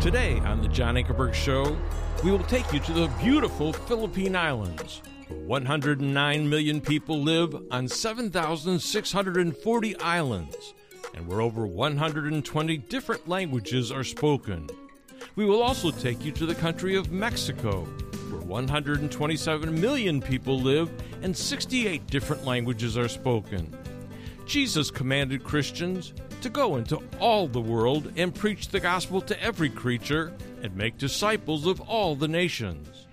Today on the John Ankerberg Show, we will take you to the beautiful Philippine Islands. 109 million people live on 7,640 islands, and where over 120 different languages are spoken. We will also take you to the country of Mexico, where 127 million people live and 68 different languages are spoken. Jesus commanded Christians to go into all the world and preach the gospel to every creature and make disciples of all the nations.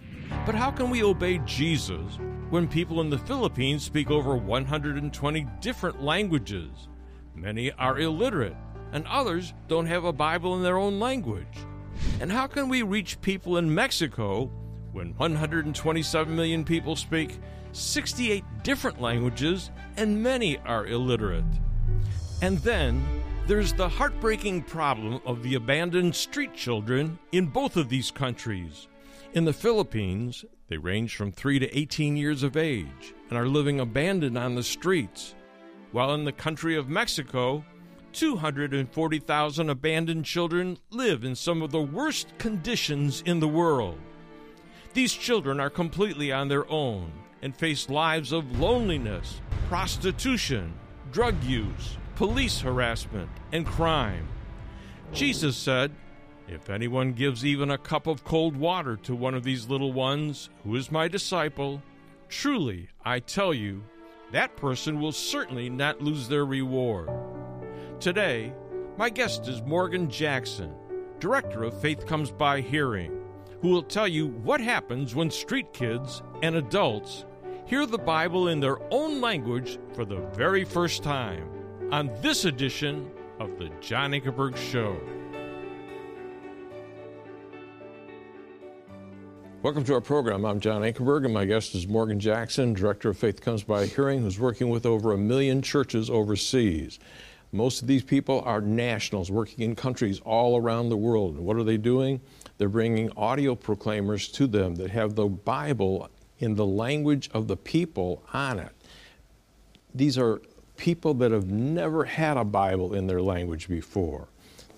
But how can we obey Jesus when people in the Philippines speak over 120 different languages? Many are illiterate, and others don't have a Bible in their own language. And how can we reach people in Mexico when 127 million people speak 68 different languages and many are illiterate? And then there's the heartbreaking problem of the abandoned street children in both of these countries. In the Philippines, they range from 3 to 18 years of age and are living abandoned on the streets, while in the country of Mexico, 240,000 abandoned children live in some of the worst conditions in the world. These children are completely on their own and face lives of loneliness, prostitution, drug use, police harassment, and crime. Jesus said, If anyone gives even a cup of cold water to one of these little ones, who is my disciple, truly, I tell you, that person will certainly not lose their reward. Today, my guest is Morgan Jackson, director of Faith Comes By Hearing, who will tell you what happens when street kids and adults hear the Bible in their own language for the very first time on this edition of the John Ankerberg Show. Welcome to our program. I'm John Ankerberg, and my guest is Morgan Jackson, Director of Faith Comes By Hearing, who's working with over a million churches overseas. Most of these people are nationals working in countries all around the world. And what are they doing? They're bringing audio proclaimers to them that have the Bible in the language of the people on it. These are people that have never had a Bible in their language before.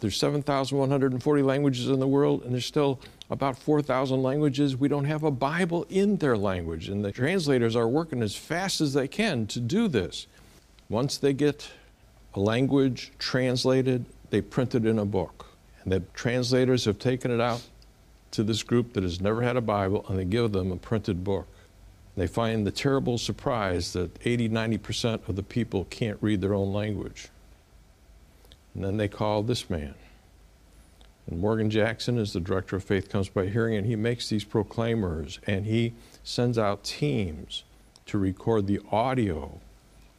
There's 7,140 languages in the world, and there's still about 4,000 languages we don't have a Bible in their language. And the translators are working as fast as they can to do this. Once they get a language translated, they print it in a book. And the translators have taken it out to this group that has never had a Bible, and they give them a printed book. They find the terrible surprise that 80, 90% of the people can't read their own language. And then they call this man. And Morgan Jackson is the director of Faith Comes by Hearing, and he makes these proclaimers and he sends out teams to record the audio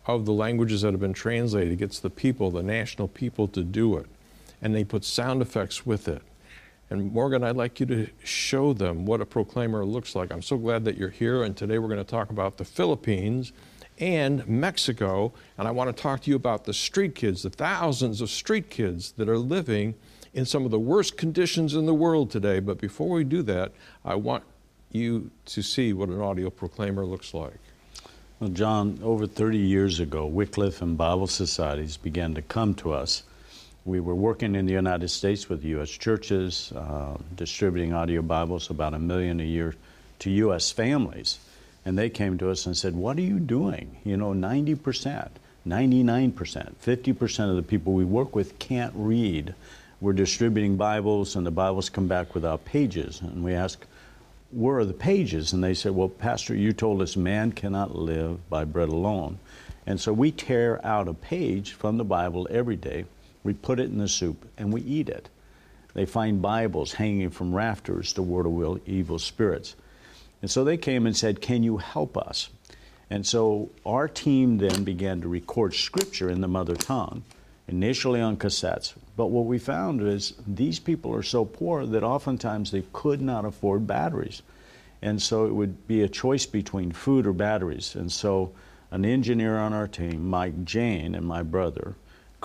of the languages that have been translated. Gets the people, the national people, to do it. And they put sound effects with it. And Morgan, I'd like you to show them what a proclaimer looks like. I'm so glad that you're here, and today we're going to talk about the Philippines and Mexico. And I want to talk to you about the street kids, the thousands of street kids that are living in some of the worst conditions in the world today. But before we do that, I want you to see what an audio proclaimer looks like. Well, John, over 30 years ago, Wycliffe and Bible societies began to come to us we were working in the United States with U.S. churches, uh, distributing audio Bibles, about a million a year to U.S. families. And they came to us and said, What are you doing? You know, 90%, 99%, 50% of the people we work with can't read. We're distributing Bibles, and the Bibles come back without pages. And we ask, Where are the pages? And they said, Well, Pastor, you told us man cannot live by bread alone. And so we tear out a page from the Bible every day we put it in the soup and we eat it. They find Bibles hanging from rafters, the word of evil spirits. And so they came and said, Can you help us? And so our team then began to record scripture in the mother tongue, initially on cassettes. But what we found is these people are so poor that oftentimes they could not afford batteries. And so it would be a choice between food or batteries. And so an engineer on our team, Mike Jane, and my brother,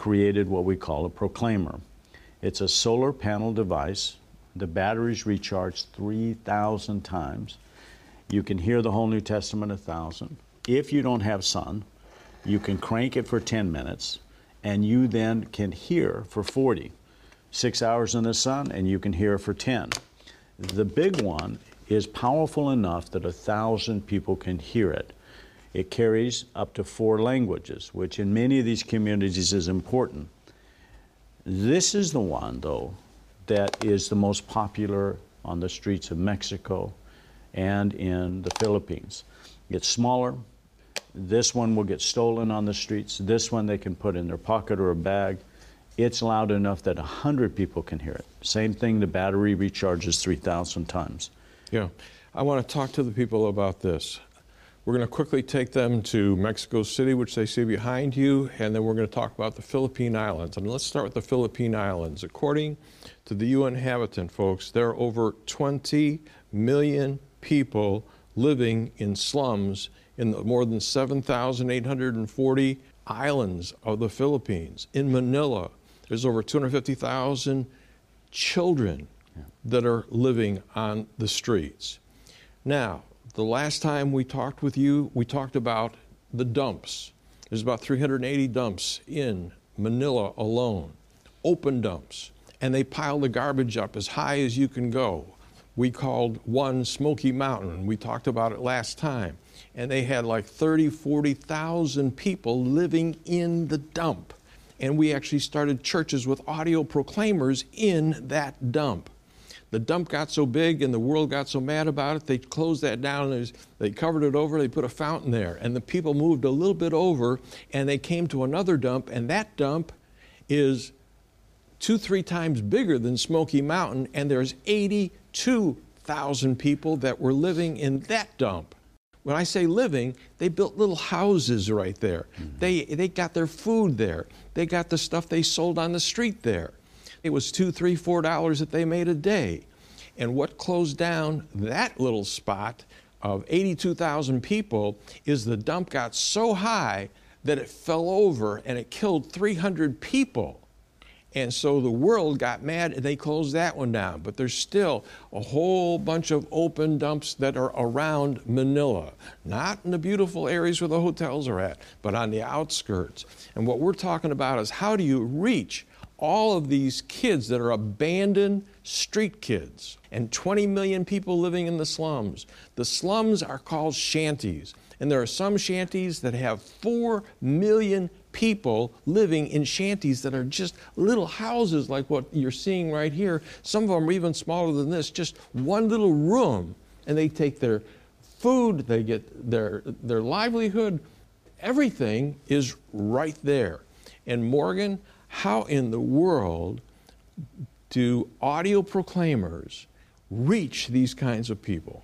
created what we call a proclaimer. It's a solar panel device. The batteries recharge 3,000 times. You can hear the whole New Testament a thousand. If you don't have sun, you can crank it for 10 minutes, and you then can hear for 40. six hours in the sun, and you can hear for 10. The big one is powerful enough that a thousand people can hear it. It carries up to four languages, which in many of these communities is important. This is the one, though, that is the most popular on the streets of Mexico and in the Philippines. It's smaller. This one will get stolen on the streets. This one they can put in their pocket or a bag. It's loud enough that 100 people can hear it. Same thing, the battery recharges 3,000 times. Yeah. I want to talk to the people about this. We're going to quickly take them to Mexico City, which they see behind you, and then we're going to talk about the Philippine Islands. And let's start with the Philippine Islands. According to the UN Habitat, folks, there are over 20 million people living in slums in the more than 7,840 islands of the Philippines. In Manila, there's over 250,000 children that are living on the streets. Now, the last time we talked with you, we talked about the dumps. There's about 380 dumps in Manila alone, open dumps, and they pile the garbage up as high as you can go. We called one Smoky Mountain. We talked about it last time. And they had like 30, 40,000 people living in the dump. And we actually started churches with audio proclaimers in that dump the dump got so big and the world got so mad about it, they closed that down. They covered it over, they put a fountain there. And the people moved a little bit over and they came to another dump, and that dump is two, three times bigger than Smoky Mountain, and there's 82,000 people that were living in that dump. When I say living, they built little houses right there. Mm-hmm. They, they got their food there. They got the stuff they sold on the street there. It was two, three, four dollars that they made a day. And what closed down that little spot of 82,000 people is the dump got so high that it fell over and it killed 300 people. And so the world got mad and they closed that one down. But there's still a whole bunch of open dumps that are around Manila, not in the beautiful areas where the hotels are at, but on the outskirts. And what we're talking about is how do you reach all of these kids that are abandoned street kids and 20 million people living in the slums. The slums are called shanties, and there are some shanties that have 4 million people living in shanties that are just little houses like what you're seeing right here. Some of them are even smaller than this, just one little room, and they take their food, they get their, their livelihood, everything is right there. And Morgan, how in the world do audio proclaimers reach these kinds of people?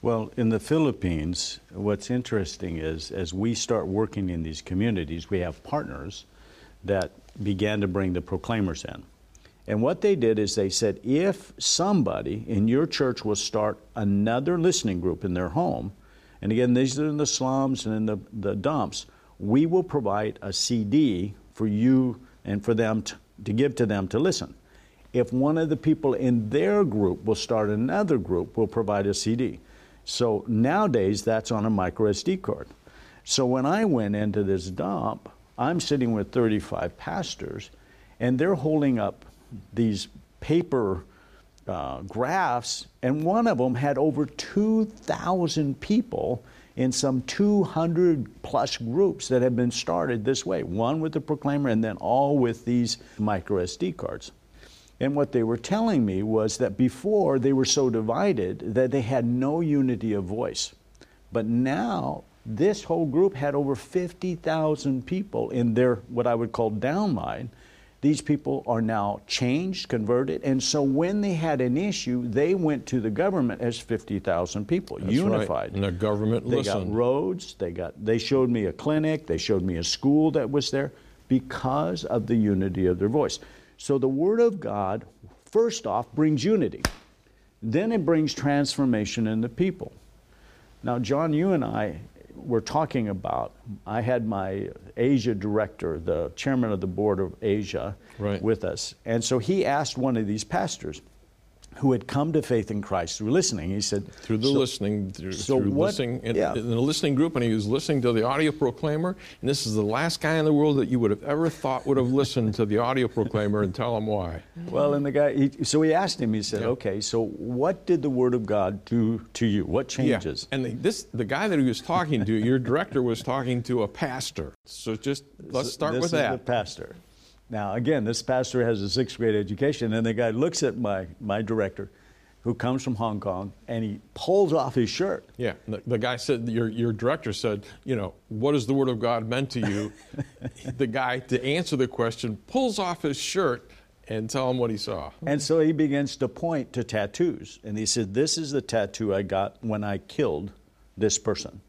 Well, in the Philippines, what's interesting is as we start working in these communities, we have partners that began to bring the proclaimers in. And what they did is they said, if somebody in your church will start another listening group in their home, and again, these are in the slums and in the, the dumps, we will provide a CD for you and for them to, to give to them to listen. If one of the people in their group will start another group, we'll provide a CD. So nowadays, that's on a micro SD card. So when I went into this dump, I'm sitting with 35 pastors, and they're holding up these paper uh, graphs, and one of them had over 2,000 people in some 200 plus groups that have been started this way one with the proclaimer and then all with these micro SD cards. And what they were telling me was that before they were so divided that they had no unity of voice. But now this whole group had over 50,000 people in their what I would call downline these people are now changed, converted, and so when they had an issue, they went to the government as 50,000 people, That's unified. Right. And the government they listened. got roads, they got they showed me a clinic, they showed me a school that was there because of the unity of their voice. So the word of God first off brings unity. Then it brings transformation in the people. Now, John, you and I were talking about, I had my Asia director, the chairman of the board of Asia, right. with us. And so he asked one of these pastors, who had come to faith in Christ through listening. He said, through the so- listening, through, so through what- listening in, yeah. in the listening group, and he was listening to the audio proclaimer. And this is the last guy in the world that you would have ever thought would have listened to the audio proclaimer and tell him why. Well, and the guy, he, so he asked him, he said, Yeah. okay, so what did the Word of God do to you? What changes? Yeah. And the, this, the guy that he was talking to, your director was talking to a pastor. So just let's start this with is that. the pastor. Now, again, this pastor has a sixth grade education, and the guy looks at my, my director, who comes from Hong Kong, and he pulls off his shirt. Yeah, the, the guy said, your, your director said, you know, what has the Word of God meant to you? the guy, to answer the question, pulls off his shirt and tell him what he saw. And so he begins to point to tattoos. And he said, This is the tattoo I got when I killed this person.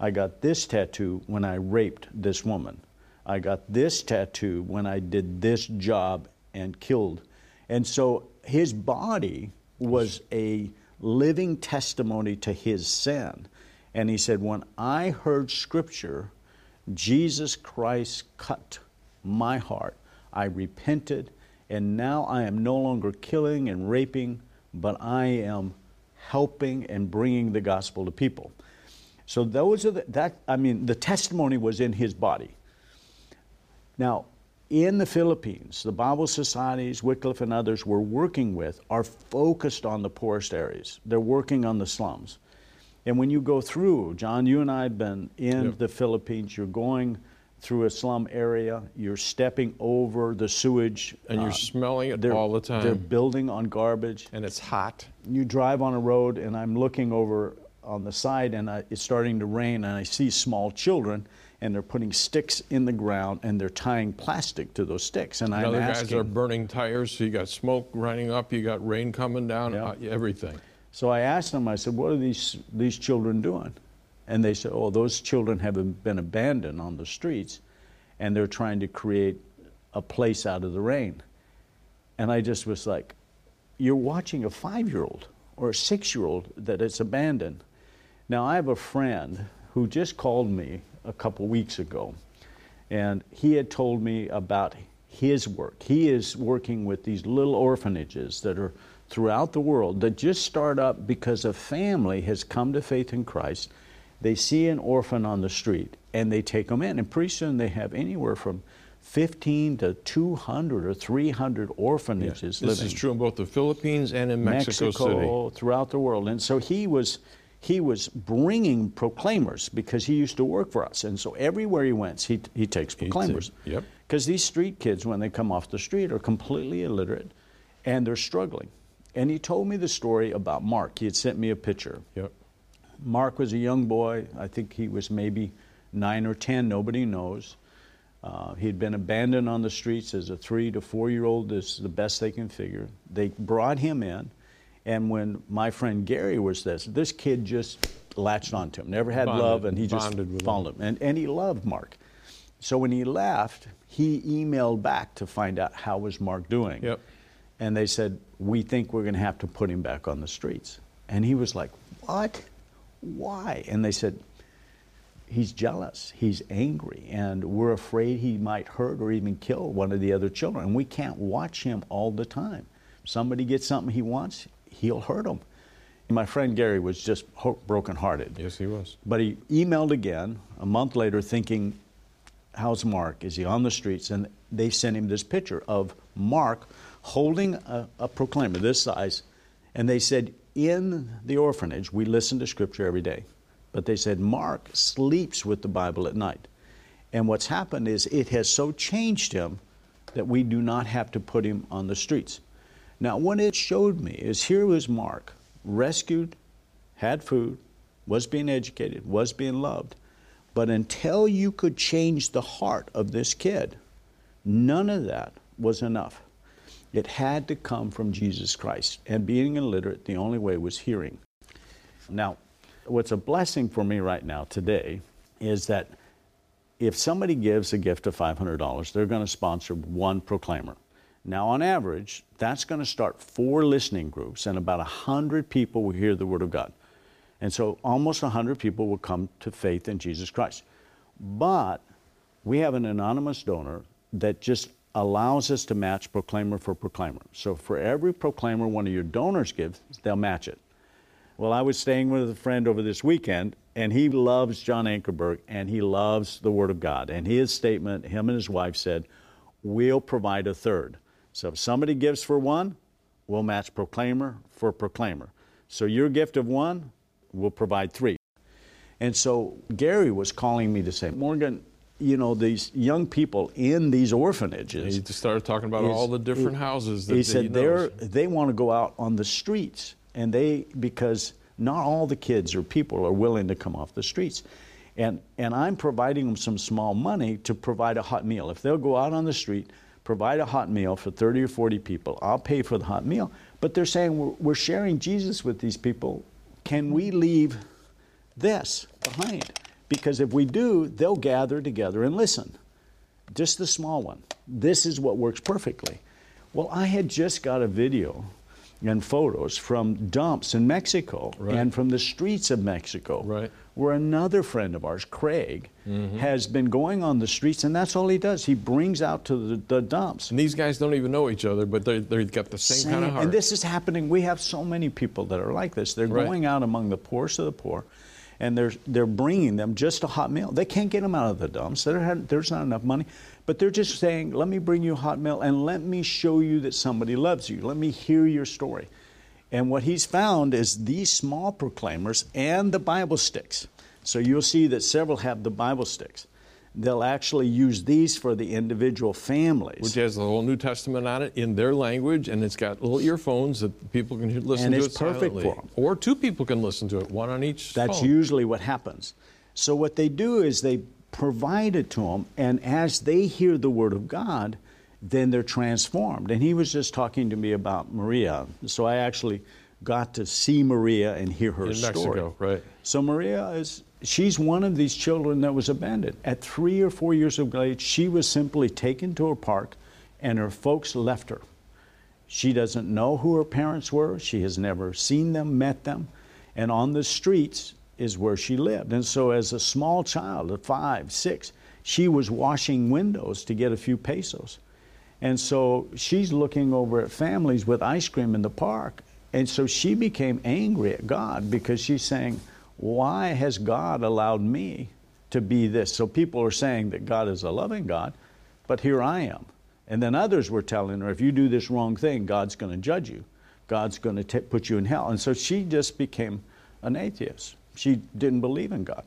I got this tattoo when I raped this woman. I got this tattoo when I did this job and killed. And so his body was a living testimony to his sin. And he said, When I heard scripture, Jesus Christ cut my heart. I repented, and now I am no longer killing and raping, but I am helping and bringing the gospel to people. So those are the, that. I mean, the testimony was in his body. Now, in the Philippines, the Bible societies, Wycliffe and others we're working with are focused on the poorest areas. They're working on the slums. And when you go through, John, you and I have been in Yep. the Philippines, you're going through a slum area, you're stepping over the sewage. And you're uh, smelling it all the time. They're building on garbage And it's hot. you drive on a road and I'm looking over on the side and I, it's starting to rain and I see small children and they're putting sticks in the ground and they're tying plastic to those sticks and And I'm other asking guys are burning tires, so you got smoke running up, you got rain coming down, Yeah. uh, everything. so I asked them I said what are these these children doing and they said oh those children have been abandoned on the streets and they're trying to create a place out of the rain and I just was like you're watching a 5-year-old or a 6-year-old that is abandoned Now, I have a friend who just called me a couple weeks ago, and he had told me about his work. He is working with these little orphanages that are throughout the world that just start up because a family has come to faith in Christ. They see an orphan on the street and they take them in, and pretty soon they have anywhere from 15 to 200 or 300 orphanages This living is true in both the Philippines and in Mexico, City. throughout the world. And so he was he was bringing proclaimers because he used to work for us. And so everywhere he went, he, he takes He proclaimers. did, yep. Because these street kids, when they come off the street, are completely illiterate and they're struggling. And he told me the story about Mark. He had sent me a picture. Yep. Mark was a young boy. I think he was maybe nine or ten. Nobody knows. Uh, he'd been abandoned on the streets as a three to four year old. This is the best they can figure. They brought him in, and when my friend Gary was this, this kid just latched onto him. Never had Bonded- love, and he just bonded with him. followed him. And, and he loved Mark. So when he left, he emailed back to find out how was Mark doing. Yep. And they said, "We think we're going to have to put him back on the streets." And he was like, "What? Why?" And they said, "He's jealous. He's angry, and we're afraid he might hurt or even kill one of the other children. And we can't watch him all the time. Somebody gets something he wants, he'll hurt him." My friend Gary was just ho- brokenhearted. Yes, he was. But he emailed again a month later thinking, How's Mark? Is he on the streets? And they sent him this picture of Mark holding a, a proclaimer this size. And they said, In the orphanage, we listen to scripture every day. But they said, Mark sleeps with the Bible at night. And what's happened is it has so changed him that we do not have to put him on the streets. Now, what it showed me is here was Mark, rescued, had food, was being educated, was being loved. But until you could change the heart of this kid, none of that was enough. It had to come from Jesus Christ. And being illiterate, the only way was hearing. Now, what's a blessing for me right now today is that if somebody gives a gift of $500, they're going to sponsor one proclaimer. Now, on average, that's going to start four listening groups, and about 100 people will hear the Word of God. And so almost 100 people will come to faith in Jesus Christ. But we have an anonymous donor that just allows us to match proclaimer for proclaimer. So for every proclaimer one of your donors gives, they'll match it. Well, I was staying with a friend over this weekend, and he loves John Ankerberg and he loves the Word of God. And his statement, him and his wife said, We'll provide a third. So if somebody gives for one, we'll match proclaimer for proclaimer. So your gift of one, we'll provide three. And so Gary was calling me to say, Morgan, you know, these young people in these orphanages. He started talking about is, all the different houses that he said they're, they want to go out on the streets. And they, because not all the kids or people are willing to come off the streets. And, and I'm providing them some small money to provide a hot meal. If they'll go out on the street, provide a hot meal for 30 or 40 people, I'll pay for the hot meal. But they're saying we're, we're sharing Jesus with these people. Can we leave this behind? Because if we do, they'll gather together and listen. Just the small one. This is what works perfectly. Well, I had just got a video and photos from dumps in Mexico right. and from the streets of Mexico, right. where another friend of ours, Craig, mm-hmm. has been going on the streets, and that's all he does. He brings out to the, the dumps. And these guys don't even know each other, but they they've got the same, same, kind of heart. And this is happening. We have so many people that are like this. They're right. going out among the poorest of the poor and they're, they're bringing them just a hot meal. They can't get them out of the dumps. There's not enough money. But they're just saying, let me bring you a hot meal and let me show you that somebody loves you. Let me hear your story. And what he's found is these small proclaimers and the Bible sticks. So you'll see that several have the Bible sticks they'll actually use these for the individual families. Which has the whole New Testament on it in their language, and it's got little earphones that people can listen and to it's it perfect silently. for them. Or two people can listen to it, one on each That's phone. usually what happens. So what they do is they provide it to them, and as they hear the Word of God, then they're transformed. And he was just talking to me about Maria. So I actually got to see Maria and hear her in story. Mexico, right. So Maria is she's one of these children that was abandoned. At three or four years of age, she was simply taken to a park and her folks left her. She doesn't know who her parents were. She has never seen them, met them. And on the streets is where she lived. And so, as a small child at five, six, she was washing windows to get a few pesos. And so she's looking over at families with ice cream in the park. And so she became angry at God because she's saying, why has God allowed me to be this? So people are saying that God is a loving God, but here I am. And then others were telling her, if you do this wrong thing, God's going to judge you. God's going to put you in hell. And so she just became an atheist. She didn't believe in God.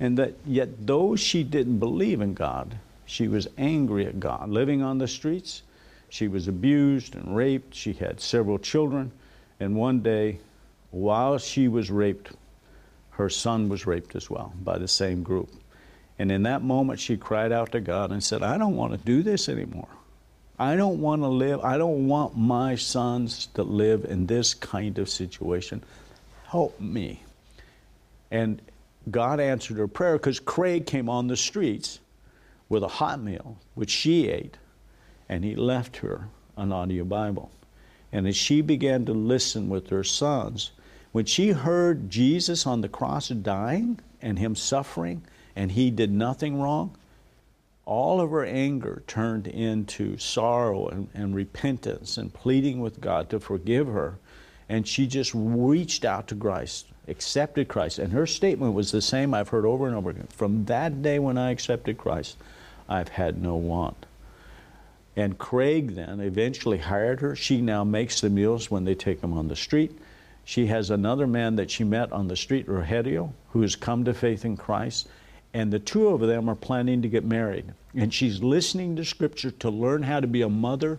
And that yet, though she didn't believe in God, she was angry at God. Living on the streets, she was abused and raped. She had several children. And one day, while she was raped her son was raped as well by the same group. And in that moment, she cried out to God and said, I don't want to do this anymore. I don't want to live, I don't want my sons to live in this kind of situation. Help me. And God answered her prayer because Craig came on the streets with a hot meal, which she ate, and he left her an audio Bible. And as she began to listen with her sons, when she heard Jesus on the cross dying and him suffering and he did nothing wrong, all of her anger turned into sorrow and, and, repentance and pleading with God to forgive her. And she just reached out to Christ, accepted Christ. And her statement was the same I've heard over and over again. From that day when I accepted Christ, I've had no want. And Craig then eventually hired her. She now makes the meals when they take them on the street. She has another man that she met on the street, Rogelio, who has come to faith in Christ, and the two of them are planning to get married. And she's listening to Scripture to learn how to be a mother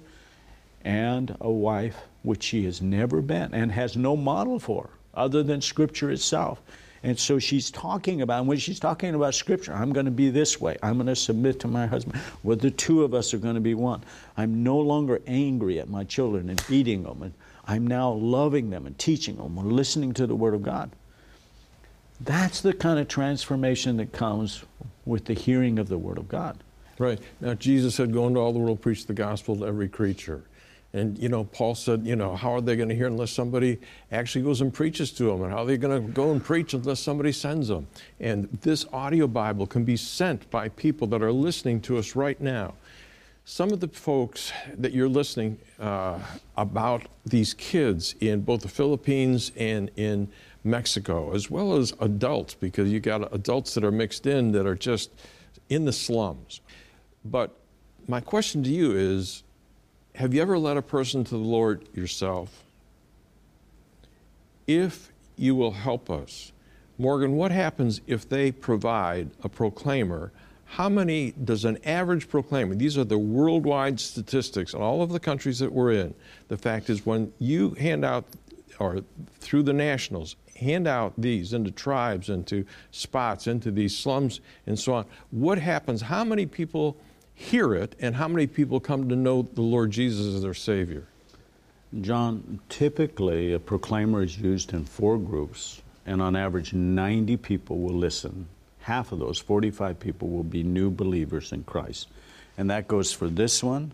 and a wife, which she has never been and has no model for other than Scripture itself. And so she's talking about, and when she's talking about Scripture, I'm going to be this way. I'm going to submit to my husband. Well, the two of us are going to be one. I'm no longer angry at my children and beating them and I'm now loving them and teaching them and listening to the Word of God. That's the kind of transformation that comes with the hearing of the Word of God. Right. Now, Jesus said, Go into all the world, preach the gospel to every creature. And, you know, Paul said, you know, how are they going to hear unless somebody actually goes and preaches to them? And how are they going to go and preach unless somebody sends them? And this audio Bible can be sent by people that are listening to us right now. Some of the folks that you're listening uh, about these kids in both the Philippines and in Mexico, as well as adults, because you got adults that are mixed in that are just in the slums. But my question to you is have you ever led a person to the Lord yourself? If you will help us, Morgan, what happens if they provide a proclaimer? How many does an average proclaimer, these are the worldwide statistics in all of the countries that we're in. The fact is, when you hand out, or through the nationals, hand out these into tribes, into spots, into these slums, and so on, what happens? How many people hear it, and how many people come to know the Lord Jesus as their Savior? John, typically a proclaimer is used in four groups and on average 90 people will listen. Half of those, 45 people, will be new believers in Christ. And that goes for this one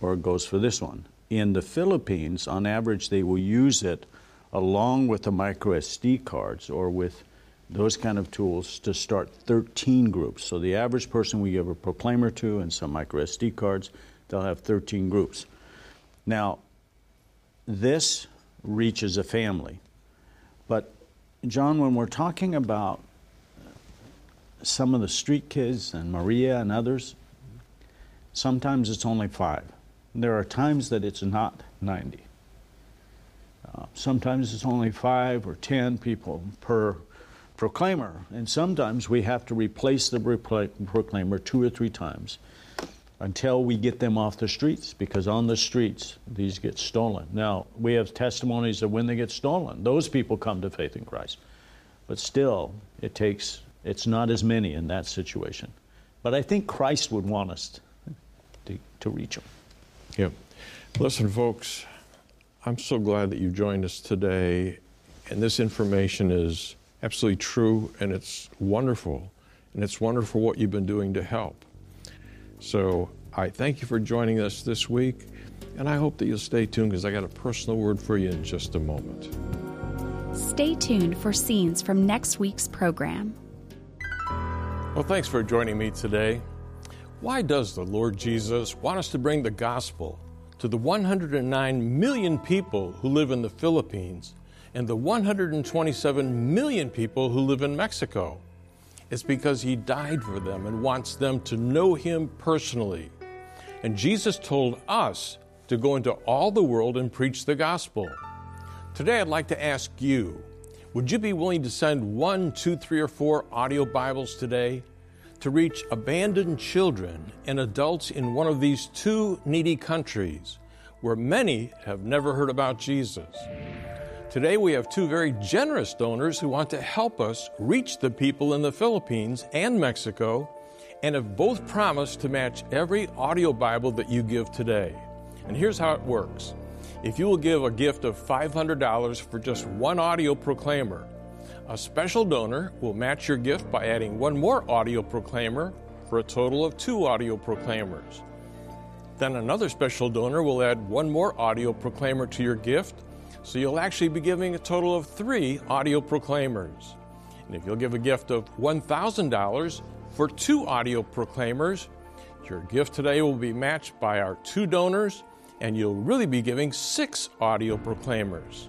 or it goes for this one. In the Philippines, on average, they will use it along with the micro SD cards or with those kind of tools to start 13 groups. So the average person we give a proclaimer to and some micro SD cards, they'll have 13 groups. Now, this reaches a family. But John, when we're talking about some of the street kids and Maria and others, sometimes it's only five. There are times that it's not 90. Uh, sometimes it's only five or ten people per proclaimer, and sometimes we have to replace the proclaimer two or three times until we get them off the streets because on the streets these get stolen. Now, we have testimonies of when they get stolen. Those people come to faith in Christ. But still, it takes it's not as many in that situation. But I think Christ would want us to, to reach them. Yeah. Listen, folks, I'm so glad that you joined us today. And this information is absolutely true and it's wonderful. And it's wonderful what you've been doing to help. So I thank you for joining us this week, and I hope that you'll stay tuned because I got a personal word for you in just a moment. Stay tuned for scenes from next week's program. Well, thanks for joining me today. Why does the Lord Jesus want us to bring the gospel to the 109 million people who live in the Philippines and the 127 million people who live in Mexico? It's because He died for them and wants them to know Him personally. And Jesus told us to go into all the world and preach the gospel. Today, I'd like to ask you would you be willing to send one, two, three, or four audio Bibles today to reach abandoned children and adults in one of these two needy countries where many have never heard about Jesus? Today, we have two very generous donors who want to help us reach the people in the Philippines and Mexico and have both promised to match every audio Bible that you give today. And here's how it works if you will give a gift of $500 for just one audio proclaimer, a special donor will match your gift by adding one more audio proclaimer for a total of two audio proclaimers. Then another special donor will add one more audio proclaimer to your gift so you'll actually be giving a total of three audio proclaimers. And if you'll give a gift of $1,000 for two audio proclaimers, your gift today will be matched by our two donors, and you'll really be giving six audio proclaimers.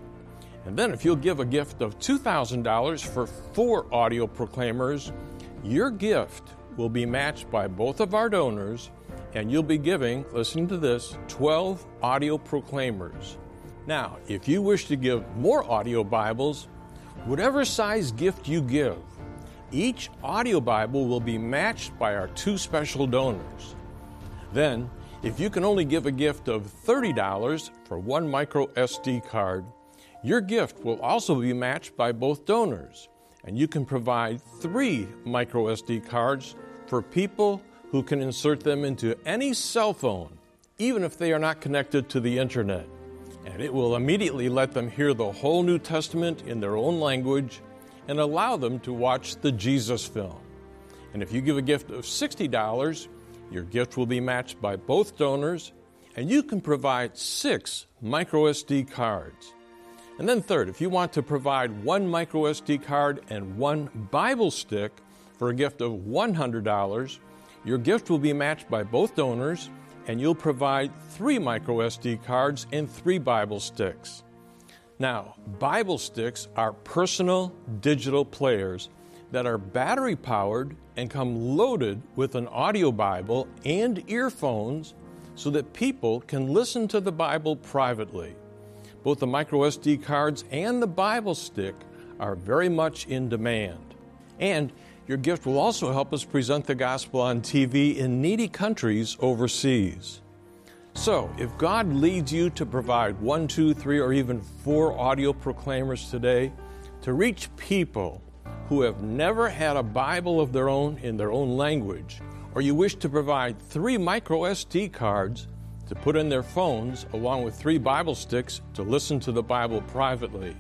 And then, if you'll give a gift of $2,000 for four audio proclaimers, your gift will be matched by both of our donors, and you'll be giving, listen to this, 12 audio proclaimers. Now, if you wish to give more audio Bibles, whatever size gift you give, each audio Bible will be matched by our two special donors. Then, if you can only give a gift of $30 for one micro SD card, your gift will also be matched by both donors, and you can provide three micro SD cards for people who can insert them into any cell phone, even if they are not connected to the internet and it will immediately let them hear the whole New Testament in their own language and allow them to watch the Jesus film. And if you give a gift of $60, your gift will be matched by both donors, and you can provide six micro SD cards. And then, third, if you want to provide one micro SD card and one Bible stick for a gift of $100, your gift will be matched by both donors, and you'll provide three micro SD cards and three Bible sticks. Now, Bible sticks are personal digital players that are battery powered and come loaded with an audio Bible and earphones so that people can listen to the Bible privately. Both the micro SD cards and the Bible stick are very much in demand. And your gift will also help us present the gospel on TV in needy countries overseas. So, if God leads you to provide one, two, three, or even four audio proclaimers today to reach people who have never had a Bible of their own in their own language, or you wish to provide three micro SD cards to put in their phones along with three Bible sticks to listen to the Bible privately,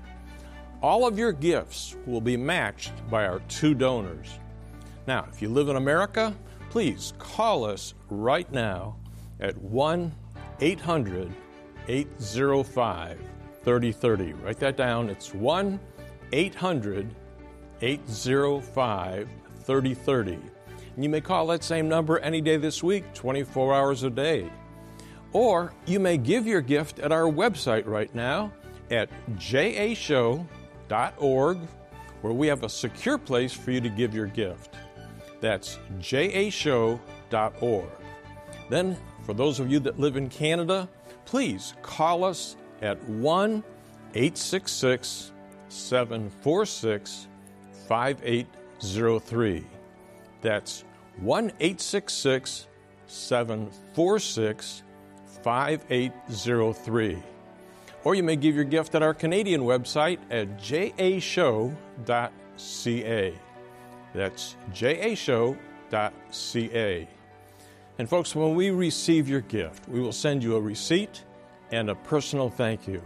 all of your gifts will be matched by our two donors. Now, if you live in America, please call us right now at 1 800 805 3030. Write that down. It's 1 800 805 3030. And you may call that same number any day this week, 24 hours a day. Or you may give your gift at our website right now at jashow.org, where we have a secure place for you to give your gift. That's jashow.org. Then for those of you that live in Canada, please call us at 1 866 746 5803. That's 1 866 746 5803. Or you may give your gift at our Canadian website at jashow.ca. That's jashow.ca. And folks, when we receive your gift, we will send you a receipt and a personal thank you.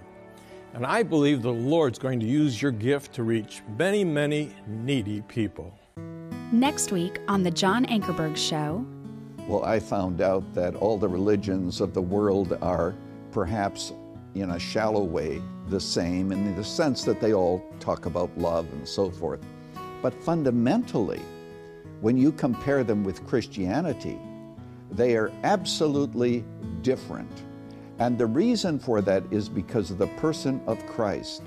And I believe the Lord's going to use your gift to reach many, many needy people. Next week on The John Ankerberg Show. Well, I found out that all the religions of the world are perhaps in a shallow way the same in the sense that they all talk about love and so forth. But fundamentally, when you compare them with Christianity, they are absolutely different. And the reason for that is because of the person of Christ.